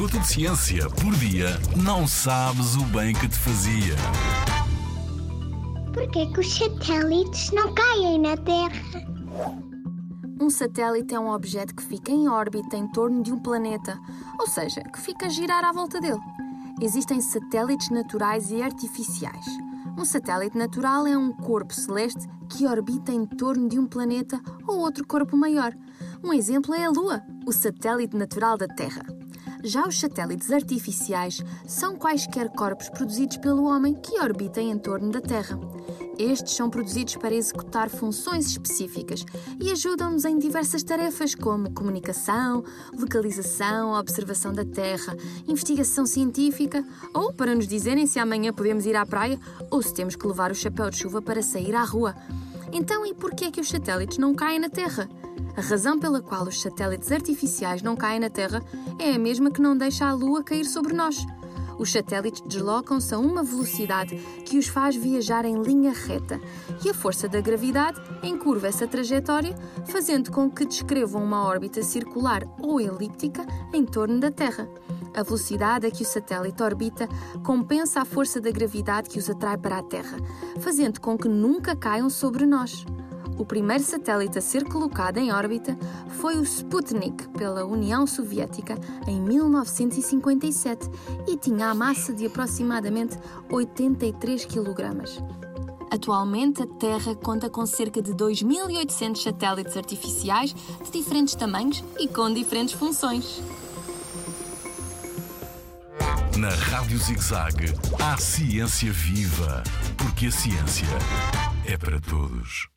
minuto de ciência por dia, não sabes o bem que te fazia. Porquê que os satélites não caem na Terra? Um satélite é um objeto que fica em órbita em torno de um planeta, ou seja, que fica a girar à volta dele. Existem satélites naturais e artificiais. Um satélite natural é um corpo celeste que orbita em torno de um planeta ou outro corpo maior. Um exemplo é a Lua, o satélite natural da Terra. Já os satélites artificiais são quaisquer corpos produzidos pelo homem que orbitam em torno da Terra. Estes são produzidos para executar funções específicas e ajudam-nos em diversas tarefas, como comunicação, localização, observação da Terra, investigação científica ou para nos dizerem se amanhã podemos ir à praia ou se temos que levar o chapéu de chuva para sair à rua. Então, e por que é que os satélites não caem na Terra? A razão pela qual os satélites artificiais não caem na Terra é a mesma que não deixa a Lua cair sobre nós. Os satélites deslocam-se a uma velocidade que os faz viajar em linha reta e a força da gravidade encurva essa trajetória, fazendo com que descrevam uma órbita circular ou elíptica em torno da Terra. A velocidade a que o satélite orbita compensa a força da gravidade que os atrai para a Terra, fazendo com que nunca caiam sobre nós. O primeiro satélite a ser colocado em órbita foi o Sputnik, pela União Soviética, em 1957 e tinha a massa de aproximadamente 83 kg. Atualmente, a Terra conta com cerca de 2.800 satélites artificiais de diferentes tamanhos e com diferentes funções. Na Rádio ZigZag, há ciência viva, porque a ciência é para todos.